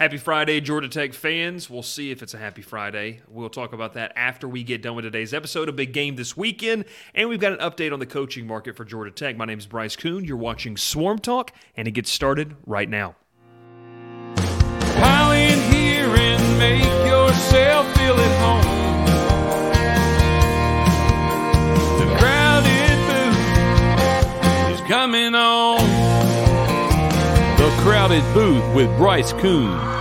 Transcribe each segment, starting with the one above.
Happy Friday, Georgia Tech fans. We'll see if it's a happy Friday. We'll talk about that after we get done with today's episode. A big game this weekend, and we've got an update on the coaching market for Georgia Tech. My name is Bryce Koon. You're watching Swarm Talk, and it gets started right now. Pile in here and make yourself feel at home. The crowded booth is coming on. Crowded booth with Bryce Koon.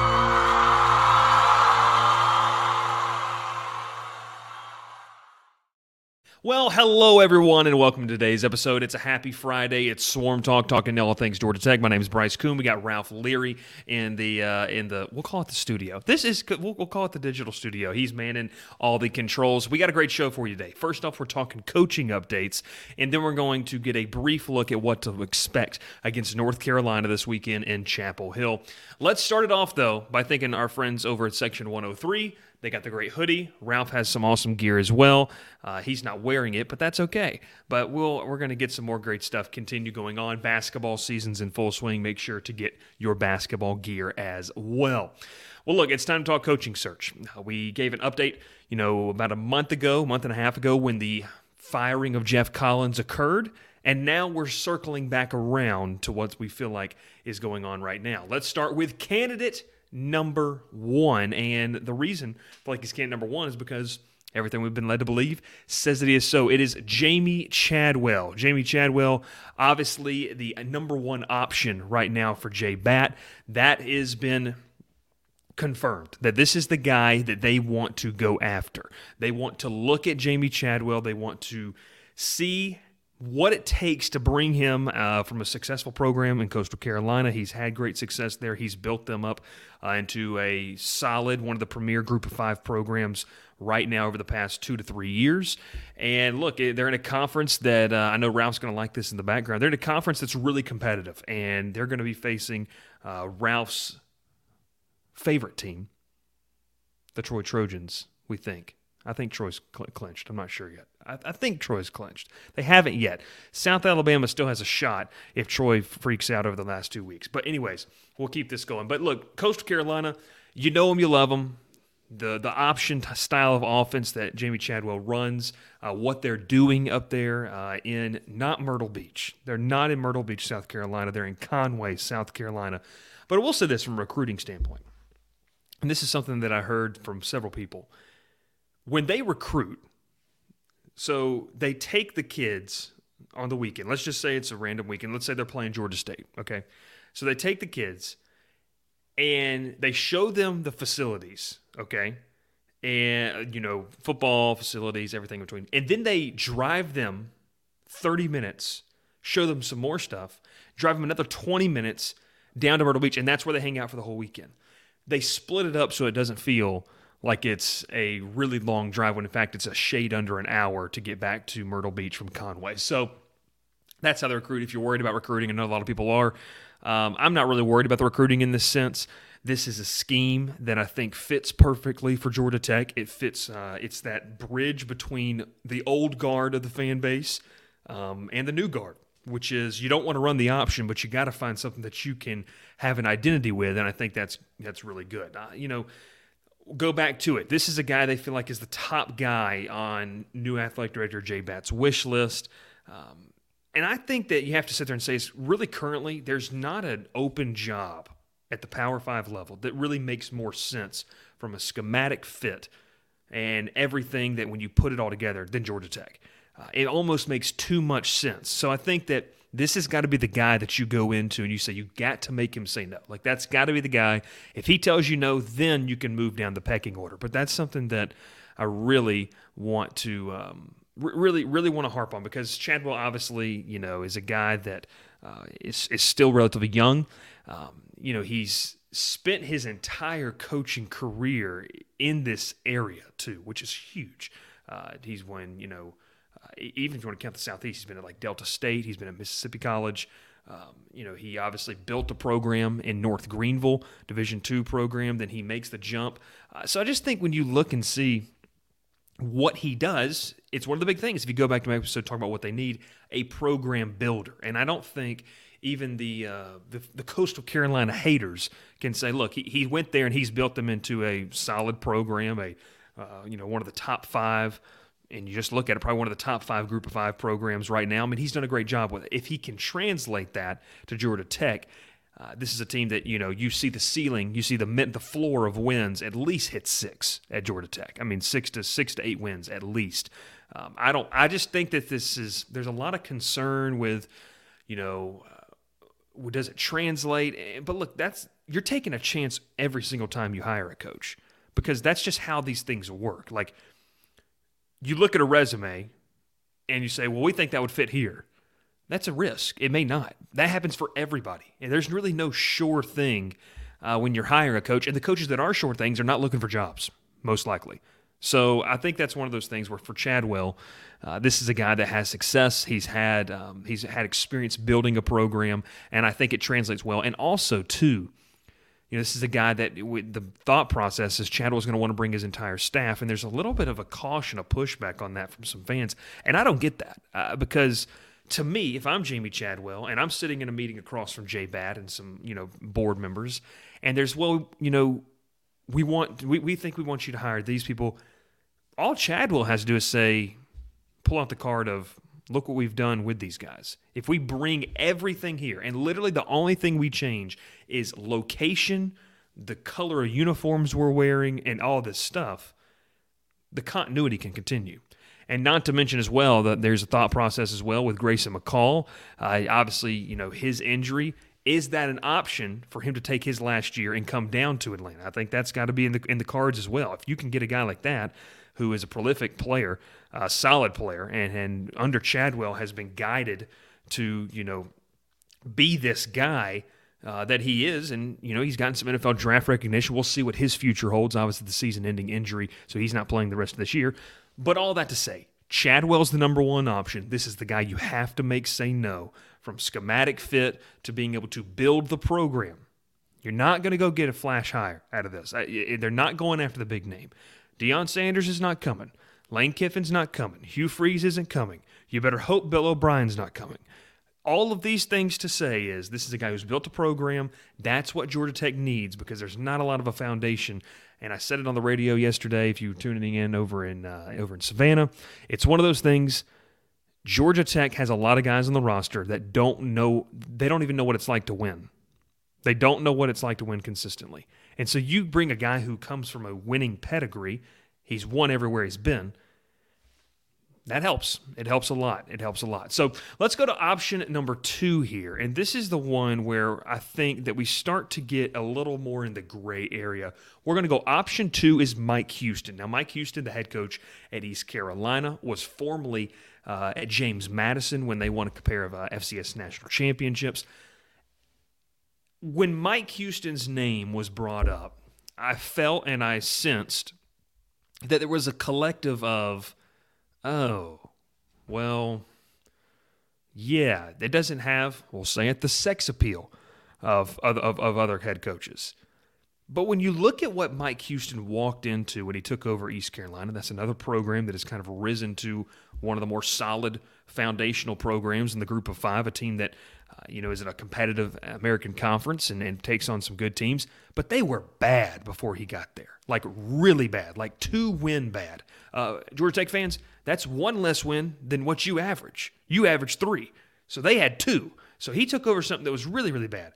Well, hello everyone, and welcome to today's episode. It's a happy Friday. It's Swarm Talk, talking all things Georgia Tech. My name is Bryce Koon. We got Ralph Leary in the uh, in the we'll call it the studio. This is we'll, we'll call it the digital studio. He's manning all the controls. We got a great show for you today. First off, we're talking coaching updates, and then we're going to get a brief look at what to expect against North Carolina this weekend in Chapel Hill. Let's start it off though by thanking our friends over at Section 103. They got the great hoodie. Ralph has some awesome gear as well. Uh, he's not wearing it, but that's okay. But we'll we're going to get some more great stuff continue going on. Basketball season's in full swing. Make sure to get your basketball gear as well. Well, look, it's time to talk coaching search. Uh, we gave an update, you know, about a month ago, month and a half ago, when the firing of Geoff Collins occurred. And now we're circling back around to what we feel like is going on right now. Let's start with candidate number one. And the reason feel like he's candidate number one is because everything we've been led to believe says that he is so. It is Jamey Chadwell. Jamey Chadwell, obviously the number one option right now for J Batt. That has been confirmed that this is the guy that they want to go after. They want to look at Jamey Chadwell. They want to see what it takes to bring him uh, from a successful program in Coastal Carolina. He's had great success there. He's built them up uh, into a solid, one of the premier group of five programs right now over the past two to three years. And look, they're in a conference that uh, I know Ralph's going to like this in the background. They're in a conference that's really competitive, and they're going to be facing uh, Ralph's favorite team, the Troy Trojans, we think. I think Troy's cl- clinched. I'm not sure yet. I, I, think Troy's clinched. They haven't yet. South Alabama still has a shot if Troy freaks out over the last two weeks. But anyways, we'll keep this going. But look, Coastal Carolina, you know them, you love them. The the option style of offense that Jamey Chadwell runs, uh, what they're doing up there uh, in not Myrtle Beach. They're not in Myrtle Beach, South Carolina. They're in Conway, South Carolina. But I will say this from a recruiting standpoint, and this is something that I heard from several people when they recruit, so they take the kids on the weekend. Let's just say it's a random weekend. Let's say they're playing Georgia State. Okay. So they take the kids and they show them the facilities. Okay. And, you know, football facilities, everything in between. And then they drive them 30 minutes, show them some more stuff, drive them another 20 minutes down to Myrtle Beach. And that's where they hang out for the whole weekend. They split it up so it doesn't feel like it's a really long drive when in fact it's a shade under an hour to get back to Myrtle Beach from Conway. So that's how they recruit. If you're worried about recruiting, I know a lot of people are. Um, I'm not really worried about the recruiting in this sense. This is a scheme that I think fits perfectly for Georgia Tech. It fits. Uh, it's that bridge between the old guard of the fan base um, and the new guard, which is you don't want to run the option, but you got to find something that you can have an identity with, and I think that's that's really good. Uh, you know go back to it. This is a guy they feel like is the top guy on new athletic director J Batt's wish list. Um, and I think that you have to sit there and say, really currently, there's not an open job at the Power Five level that really makes more sense from a schematic fit and everything that when you put it all together than Georgia Tech. Uh, it almost makes too much sense. So I think that this has got to be the guy that you go into and you say, you got to make him say no. Like, that's got to be the guy. If he tells you no, then you can move down the pecking order. But that's something that I really want to. Um, really, really want to harp on because Chadwell obviously, you know, is a guy that uh, is is still relatively young. Um, you know, he's spent his entire coaching career in this area too, which is huge. Uh, he's won, you know, even if you want to count the Southeast, he's been at like Delta State, he's been at Mississippi College. Um, you know, he obviously built a program in North Greenville, Division two program. Then he makes the jump. Uh, so I just think when you look and see what he does, it's one of the big things. If you go back to my episode talking about what they need, a program builder. And I don't think even the, uh, the the coastal Carolina haters can say, look, he, he went there and he's built them into a solid program, a uh, you know one of the top five. And you just look at it, probably one of the top five group of five programs right now. I mean, he's done a great job with it. If he can translate that to Georgia Tech, uh, this is a team that you know you see the ceiling, you see the the floor of wins at least hit six at Georgia Tech. I mean, six to six to eight wins at least. Um, I don't. I just think that this is there's a lot of concern with, you know, uh, does it translate? Eh, but look, that's you're taking a chance every single time you hire a coach because that's just how these things work. Like you look at a resume and you say, well, we think that would fit here. That's a risk. It may not. That happens for everybody. And there's really no sure thing uh, when you're hiring a coach. And the coaches that are sure things are not looking for jobs, most likely. So I think that's one of those things where for Chadwell, uh, this is a guy that has success. He's had um, he's had experience building a program, and I think it translates well. And also too, you know, this is a guy that the thought process is Chadwell's going to want to bring his entire staff, and there's a little bit of a caution, a pushback on that from some fans, and I don't get that uh, because to me, if I'm Jamey Chadwell and I'm sitting in a meeting across from J Batt and some, you know, board members, and there's, well, you know, we want, we, we think we want you to hire these people. All Chadwell has to do is say, pull out the card of, look what we've done with these guys. If we bring everything here, and literally the only thing we change is location, the color of uniforms we're wearing, and all this stuff, the continuity can continue. And not to mention as well that there's a thought process as well with Grayson McCall. Uh, obviously, you know, his injury. Is that an option for him to take his last year and come down to Atlanta? I think that's got to be in the in the cards as well. If you can get a guy like that who is a prolific player, a solid player, and, and under Chadwell has been guided to, you know, be this guy uh, that he is. And, you know, he's gotten some NFL draft recognition. We'll see what his future holds. Obviously, the season ending injury, so he's not playing the rest of this year. But all that to say, Chadwell's the number one option. This is the guy you have to make say no from schematic fit to being able to build the program. You're not going to go get a flash hire out of this. They're not going after the big name. Deion Sanders is not coming. Lane Kiffin's not coming. Hugh Freeze isn't coming. You better hope Bill O'Brien's not coming. All of these things to say is this is a guy who's built a program. That's what Georgia Tech needs because there's not a lot of a foundation and I said it on the radio yesterday. If you were tuning in over in uh, over in Savannah, it's one of those things. Georgia Tech has a lot of guys on the roster that don't know. They don't even know what it's like to win. They don't know what it's like to win consistently. And so you bring a guy who comes from a winning pedigree. He's won everywhere he's been that helps. It helps a lot. It helps a lot. So let's go to option number two here. And this is the one where I think that we start to get a little more in the gray area. We're going to go option two is Mike Houston. Now, Mike Houston, the head coach at East Carolina, was formerly uh, at James Madison when they won a pair of uh, FCS national championships. When Mike Houston's name was brought up, I felt and I sensed that there was a collective of Oh, well, yeah, it doesn't have, we'll say it, the sex appeal of, of, of other head coaches. But when you look at what Mike Houston walked into when he took over East Carolina, that's another program that has kind of risen to one of the more solid foundational programs in the group of five, a team that, uh, you know, is in a competitive American conference and, and takes on some good teams. But they were bad before he got there, like really bad, like two win bad. Uh, Georgia Tech fans, that's one less win than what you average. You average three. So they had two. So he took over something that was really, really bad.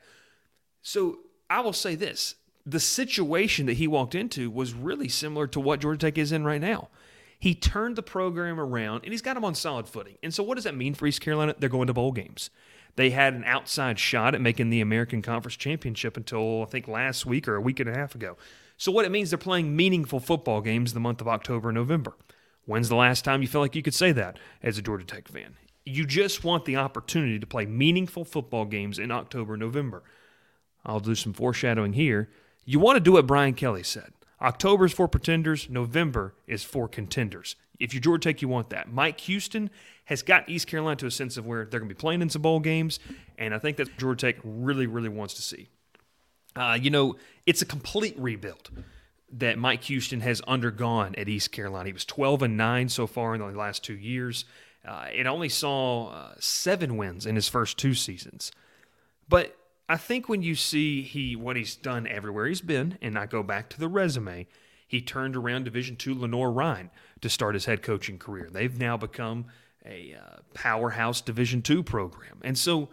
So I will say this the situation that he walked into was really similar to what Georgia Tech is in right now. He turned the program around and he's got them on solid footing. And so, what does that mean for East Carolina? They're going to bowl games. They had an outside shot at making the American Conference Championship until I think last week or a week and a half ago. So, what it means, they're playing meaningful football games the month of October and November. When's the last time you felt like you could say that as a Georgia Tech fan? You just want the opportunity to play meaningful football games in October, November. I'll do some foreshadowing here. You want to do what Brian Kelly said. October is for pretenders, November is for contenders. If you're Georgia Tech, you want that. Mike Houston has got East Carolina to a sense of where they're going to be playing in some bowl games, and I think that Georgia Tech really, really wants to see. Uh, you know, it's a complete rebuild that Mike Houston has undergone at East Carolina. He was 12 and 9 so far in the last two years. Uh, it only saw uh, seven wins in his first two seasons. But I think when you see he what he's done everywhere he's been, and I go back to the resume, he turned around Division two Lenoir-Rhyne to start his head coaching career. They've now become a uh, powerhouse Division two program, and so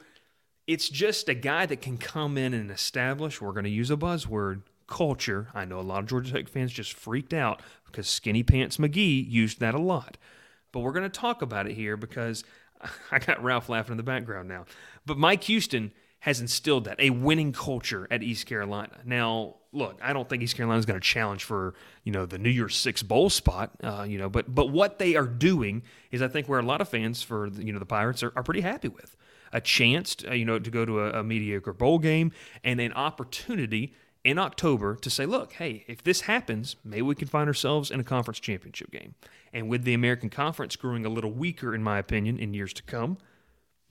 it's just a guy that can come in and establish. We're going to use a buzzword culture. I know a lot of Georgia Tech fans just freaked out because Skinny Pants McGee used that a lot, but we're going to talk about it here because I got Ralph laughing in the background now. But Mike Houston has instilled that a winning culture at East Carolina. Now, look, I don't think East Carolina is going to challenge for you know the New Year's Six bowl spot, uh, you know, but but what they are doing is I think where a lot of fans for you know the Pirates are, are pretty happy with a chance, to, uh, you know, to go to a, a mediocre bowl game and an opportunity in October to say, look, hey, if this happens, maybe we can find ourselves in a conference championship game. And with the American Conference growing a little weaker, in my opinion, in years to come,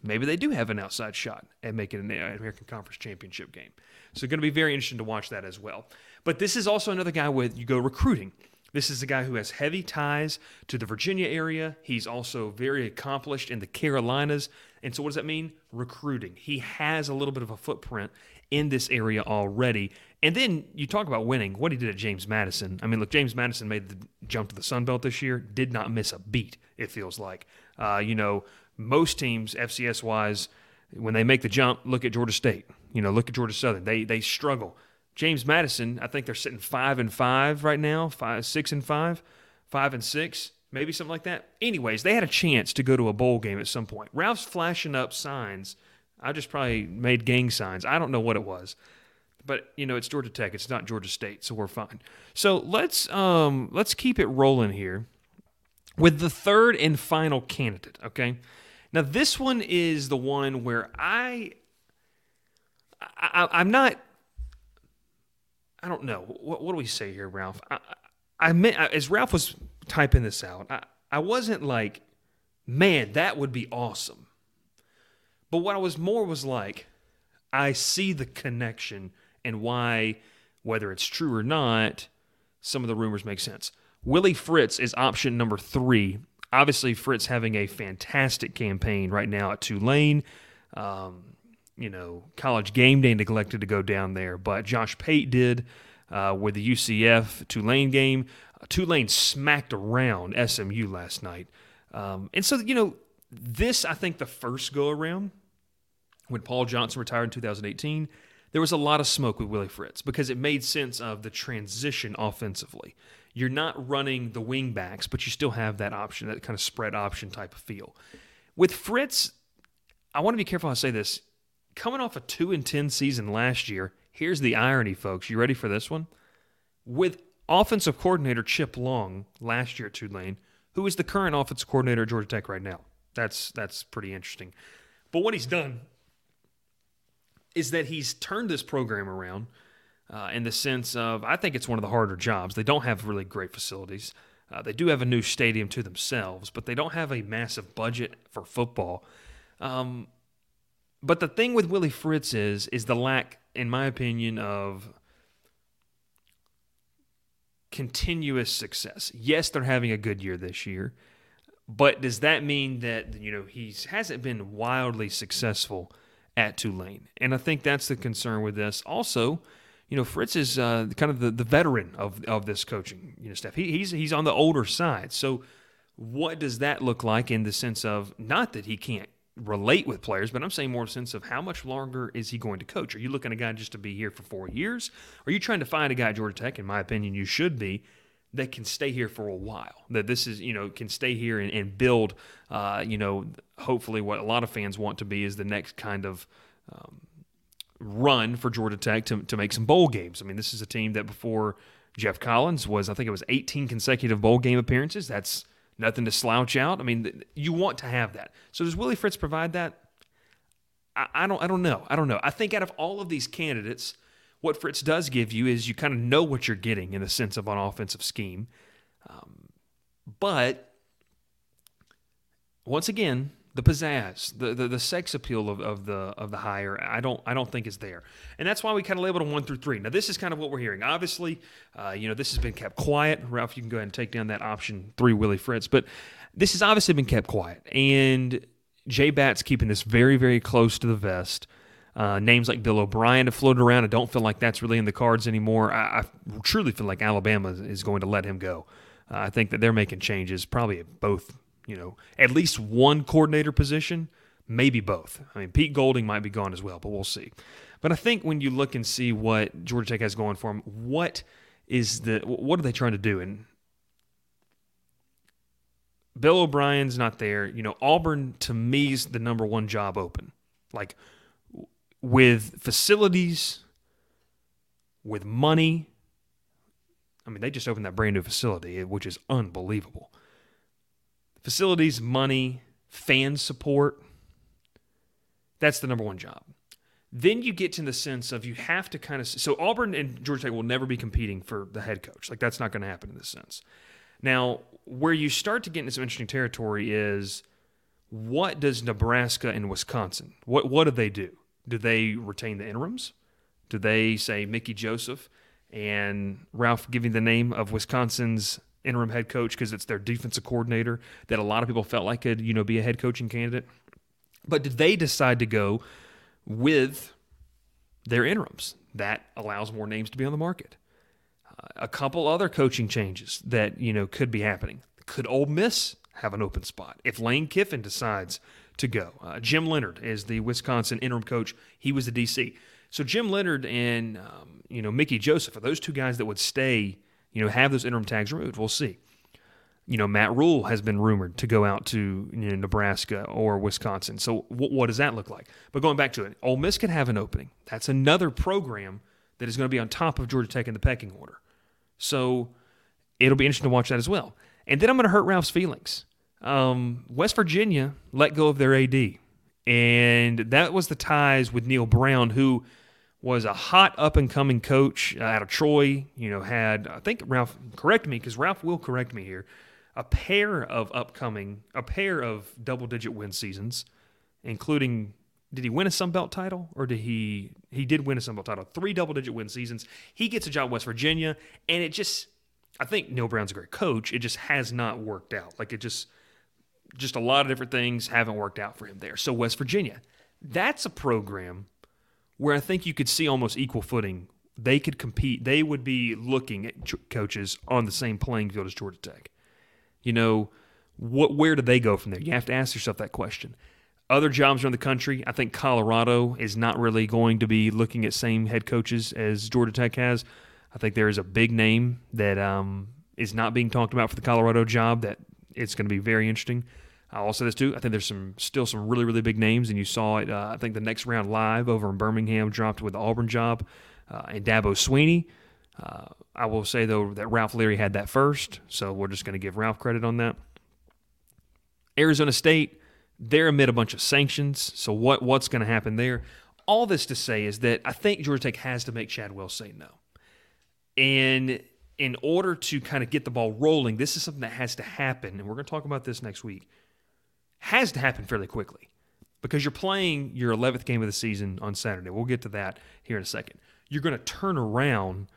maybe they do have an outside shot at making an American Conference championship game. So going to be very interesting to watch that as well. But this is also another guy with you go recruiting. This is a guy who has heavy ties to the Virginia area. He's also very accomplished in the Carolinas. And so, what does that mean? Recruiting. He has a little bit of a footprint in this area already. And then you talk about winning, what he did at James Madison. I mean, look, James Madison made the jump to the Sun Belt this year, did not miss a beat, it feels like. Uh, you know, most teams, FCS wise, when they make the jump, look at Georgia State. You know, look at Georgia Southern. They they struggle. James Madison, I think they're sitting five and five right now, five, six and five, five and six, maybe something like that. Anyways, they had a chance to go to a bowl game at some point. Ralph's flashing up signs. I just probably made gang signs. I don't know what it was, but you know it's Georgia Tech. It's not Georgia State, so we're fine. So let's um let's keep it rolling here with the third and final candidate. Okay, now this one is the one where I, I I'm not I don't know. What, what do we say here, Ralph? I, I meant as Ralph was typing this out, I, I wasn't like, man, that would be awesome. But what I was more was like, I see the connection and why, whether it's true or not, some of the rumors make sense. Willie Fritz is option number three. Obviously, Fritz having a fantastic campaign right now at Tulane. Um, you know, college game day neglected to go down there, but Josh Pate did uh, with the UCF Tulane game. Tulane smacked around SMU last night. Um, and so, you know, this, I think, the first go around when Paul Johnson retired in 2018, there was a lot of smoke with Willie Fritz because it made sense of the transition offensively. You're not running the wing backs, but you still have that option, that kind of spread option type of feel. With Fritz, I want to be careful how I say this coming off a 2 and 10 season last year, here's the irony, folks. You ready for this one? With offensive coordinator Chip Long last year at Tulane, who is the current offensive coordinator at Georgia Tech right now. That's that's pretty interesting. But what he's done is that he's turned this program around uh, in the sense of I think it's one of the harder jobs. They don't have really great facilities. Uh, they do have a new stadium to themselves, but they don't have a massive budget for football. Um, but the thing with Willie Fritz is is the lack, in my opinion, of continuous success. Yes, they're having a good year this year, but does that mean that you know he hasn't been wildly successful at Tulane? And I think that's the concern with this. Also, you know, Fritz is uh, kind of the, the veteran of of this coaching you know staff. He, he's he's on the older side, so. What does that look like in the sense of not that he can't relate with players, but I'm saying more sense of how much longer is he going to coach? Are you looking at a guy just to be here for four years? Are you trying to find a guy Georgia Tech, in my opinion, you should be, that can stay here for a while? That this is, you know, can stay here and, and build, uh, you know, hopefully what a lot of fans want to be is the next kind of um, run for Georgia Tech to, to make some bowl games. I mean, this is a team that before Geoff Collins was, I think it was 18 consecutive bowl game appearances. That's nothing to slouch out. I mean, you want to have that. So does Willie Fritz provide that? I, I don't. I don't know. I don't know. I think out of all of these candidates, what Fritz does give you is you kind of know what you're getting in the sense of an offensive scheme. Um, but once again, the pizzazz, the, the, the sex appeal of, of the of the hire, I don't I don't think is there, and that's why we kind of labeled them one through three. Now this is kind of what we're hearing. Obviously, uh, you know this has been kept quiet. Ralph, you can go ahead and take down that option three, Willie Fritz, but this has obviously been kept quiet, and J Batt's keeping this very very close to the vest. Uh, names like Bill O'Brien have floated around. I don't feel like that's really in the cards anymore. I, I truly feel like Alabama is going to let him go. Uh, I think that they're making changes, probably both, you know, at least one coordinator position, maybe both. I mean, Pete Golding might be gone as well, but we'll see. But I think when you look and see what Georgia Tech has going for them, what is the what are they trying to do? And Bill O'Brien's not there. You know, Auburn to me is the number one job open. Like with facilities, with money. I mean, they just opened that brand new facility, which is unbelievable. Facilities, money, fan support. That's the number one job. Then you get to the sense of you have to kind of so Auburn and Georgia Tech will never be competing for the head coach. Like that's not going to happen in this sense. Now, where you start to get into some interesting territory is what does Nebraska and Wisconsin? What what do they do? Do they retain the interims? Do they say Mickey Joseph and Ralph giving the name of Wisconsin's interim head coach because it's their defensive coordinator that a lot of people felt like could you know be a head coaching candidate? But did they decide to go with their interims? That allows more names to be on the market. Uh, a couple other coaching changes that you know could be happening. Could Ole Miss have an open spot if Lane Kiffin decides to go. Uh, Jim Leonhard is the Wisconsin interim coach. He was the DC. So Jim Leonhard and um, you know Mickey Joseph are those two guys that would stay. You know, have those interim tags removed. We'll see. You know, Matt Rhule has been rumored to go out to you know, Nebraska or Wisconsin. So w- what does that look like? But going back to it, Ole Miss could have an opening. That's another program that is going to be on top of Georgia Tech in the pecking order. So it'll be interesting to watch that as well. And then I'm going to hurt Ralph's feelings um, West Virginia let go of their AD. And that was the ties with Neal Brown, who was a hot up and coming coach uh, out of Troy. You know, had, I think Ralph, correct me, because Ralph will correct me here, a pair of upcoming, a pair of double digit win seasons, including did he win a Sun Belt title or did he he did win a Sun Belt title? Three double digit win seasons. He gets a job West Virginia, and it just I think Neal Brown's a great coach. It just has not worked out. Like it just just a lot of different things haven't worked out for him there. So West Virginia, that's a program where I think you could see almost equal footing. They could compete. They would be looking at coaches on the same playing field as Georgia Tech. You know, what where do they go from there? You have to ask yourself that question. Other jobs around the country, I think Colorado is not really going to be looking at same head coaches as Georgia Tech has. I think there is a big name that um, is not being talked about for the Colorado job that it's going to be very interesting. I'll say this too. I think there's some still some really really big names, and you saw it. Uh, I think the next round live over in Birmingham dropped with the Auburn job uh, and Dabo Swinney. Uh, I will say though that Ralph Leary had that first, so we're just going to give Ralph credit on that. Arizona State, they're amid a bunch of sanctions, so what what's going to happen there? All this to say is that I think Georgia Tech has to make Chadwell say no, and in order to kind of get the ball rolling, this is something that has to happen, and we're going to talk about this next week. Has to happen fairly quickly because you're playing your 11th game of the season on Saturday. We'll get to that here in a second. You're going to turn around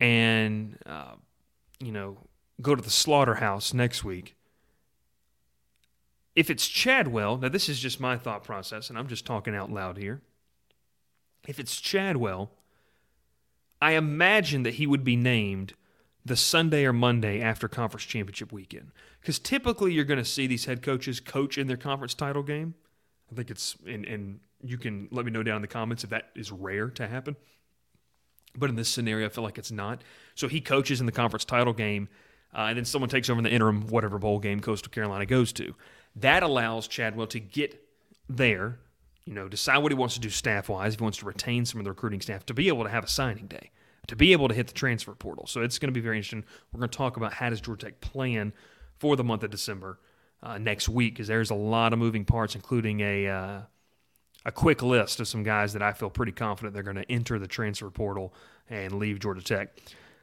and, uh, you know, go to the slaughterhouse next week. If it's Chadwell, now this is just my thought process, and I'm just talking out loud here. If it's Chadwell, I imagine that he would be named the Sunday or Monday after conference championship weekend. Because typically you're going to see these head coaches coach in their conference title game. I think it's, and, and you can let me know down in the comments if that is rare to happen. But in this scenario, I feel like it's not. So he coaches in the conference title game, uh, and then someone takes over in the interim, whatever bowl game Coastal Carolina goes to. That allows Chadwell to get there you know, decide what he wants to do staff wise, if he wants to retain some of the recruiting staff, to be able to have a signing day, to be able to hit the transfer portal. So it's going to be very interesting. We're going to talk about how does Georgia Tech plan for the month of December uh, next week, because there's a lot of moving parts, including a uh, a quick list of some guys that I feel pretty confident they're going to enter the transfer portal and leave Georgia Tech.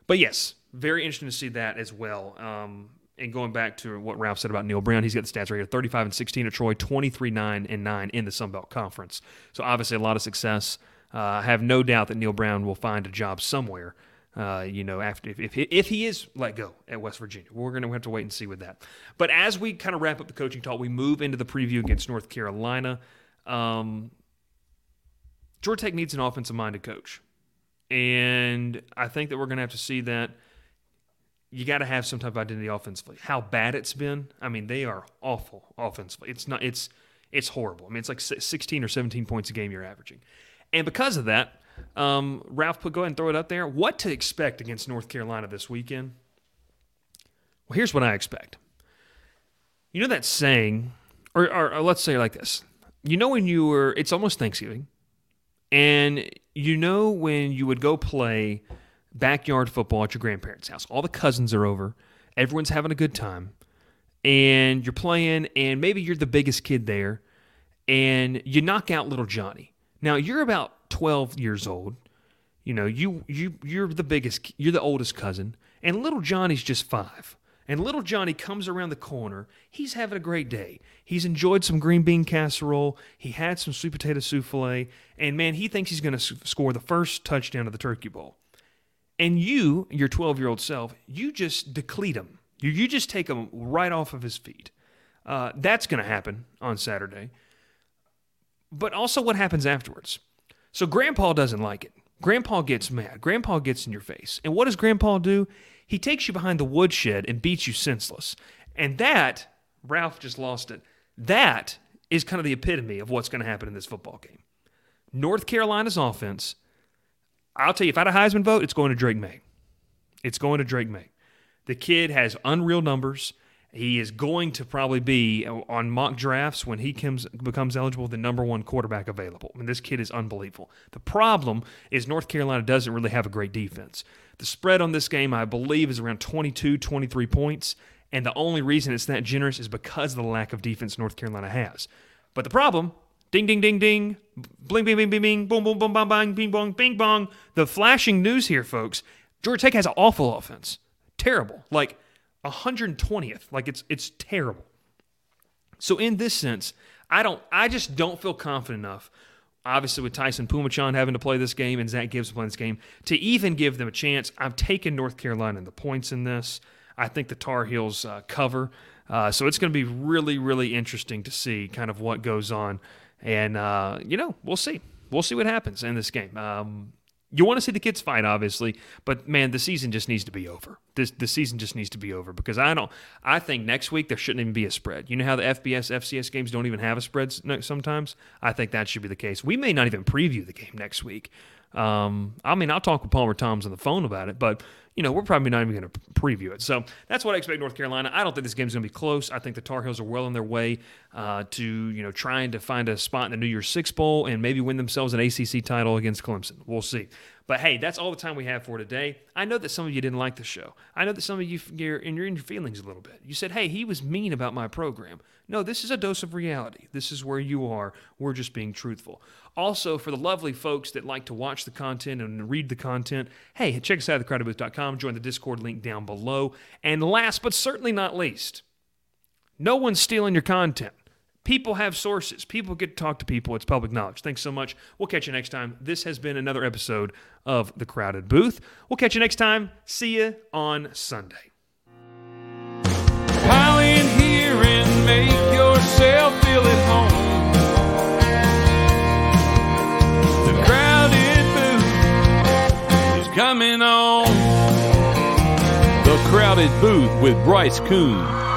But yes, very interesting to see that as well. Um, and going back to what Ralph said about Neal Brown, he's got the stats right here 35 and 16 at Troy, 23 9 and 9 in the Sun Belt Conference. So obviously a lot of success. Uh, I have no doubt that Neal Brown will find a job somewhere. Uh, you know, after if, if, if he is let go at West Virginia, we're going to have to wait and see with that. But as we kind of wrap up the coaching talk, we move into the preview against North Carolina. Um, Georgia Tech needs an offensive minded coach. And I think that we're going to have to see that. You got to have some type of identity offensively. How bad it's been, I mean, they are awful offensively. It's not. It's it's horrible. I mean, it's like 16 or 17 points a game you're averaging, and because of that, um, Ralph, go ahead and throw it up there. What to expect against North Carolina this weekend? Well, here's what I expect. You know that saying, or, or, or let's say like this. You know when you were, it's almost Thanksgiving, and you know when you would go play backyard football at your grandparents' house. All the cousins are over, everyone's having a good time, and you're playing, and maybe you're the biggest kid there, and you knock out little Johnny. Now you're about 12 years old. You know, you you you're the biggest, you're the oldest cousin, and little Johnny's just five. And little Johnny comes around the corner. He's having a great day. He's enjoyed some green bean casserole. He had some sweet potato souffle. And man, he thinks he's going to score the first touchdown of the Turkey Bowl. And you, your 12 year old self, you just deplete him. You, you just take him right off of his feet. Uh, that's going to happen on Saturday. But also, what happens afterwards? So, Grandpa doesn't like it. Grandpa gets mad. Grandpa gets in your face. And what does Grandpa do? He takes you behind the woodshed and beats you senseless. And that, Ralph just lost it. That is kind of the epitome of what's going to happen in this football game. North Carolina's offense, I'll tell you, if I had a Heisman vote, it's going to Drake Maye. It's going to Drake Maye. The kid has unreal numbers. He is going to probably be uh, on mock drafts when he comes, becomes eligible the number one quarterback available. I mean, this kid is unbelievable. The problem is North Carolina doesn't really have a great defense. The spread on this game, I believe, is around 22, 23 points. And the only reason it's that generous is because of the lack of defense North Carolina has. But the problem, ding, ding, ding, ding, bling, bing, bing, bing, bing, boom, boom, boom, bang, bang, bing, bong, bing, bong. The flashing news here, folks. Georgia Tech has an awful offense. Terrible. Like, 120th. Like it's it's terrible. So in this sense, I don't I just don't feel confident enough. Obviously, with Taisun Phommachanh having to play this game and Zach Gibbs playing this game, to even give them a chance, I'm taking North Carolina and the points in this. I think the Tar Heels uh, cover. Uh, so it's going to be really, really interesting to see kind of what goes on. And, uh, you know, we'll see. We'll see what happens in this game. Um, you want to see the kids fight, obviously, but man, the season just needs to be over. This the season just needs to be over because I don't. I think next week there shouldn't even be a spread. You know how the FBS, FCS games don't even have a spread sometimes. I think that should be the case. We may not even preview the game next week. Um, I mean, I'll talk with Palmer Thombs on the phone about it, but you know, we're probably not even going to preview it. So that's what I expect North Carolina. I don't think this game's going to be close. I think the Tar Heels are well on their way uh, to, you know, trying to find a spot in the New Year's Six Bowl and maybe win themselves an ACC title against Clemson. We'll see. But hey, that's all the time we have for today. I know that some of you didn't like the show. I know that some of you you're in your feelings a little bit. You said, "Hey, he was mean about my program." No, this is a dose of reality. This is where you are. We're just being truthful. Also, for the lovely folks that like to watch the content and read the content, hey, check us out at thecrowdedbooth.com. Join the Discord link down below. And last but certainly not least, no one's stealing your content. People have sources. People get to talk to people. It's public knowledge. Thanks so much. We'll catch you next time. This has been another episode of The Crowded Booth. We'll catch you next time. See you on Sunday. Pile in here and make yourself feel at home. The Crowded Booth is coming on. The Crowded Booth with Bryce Koon.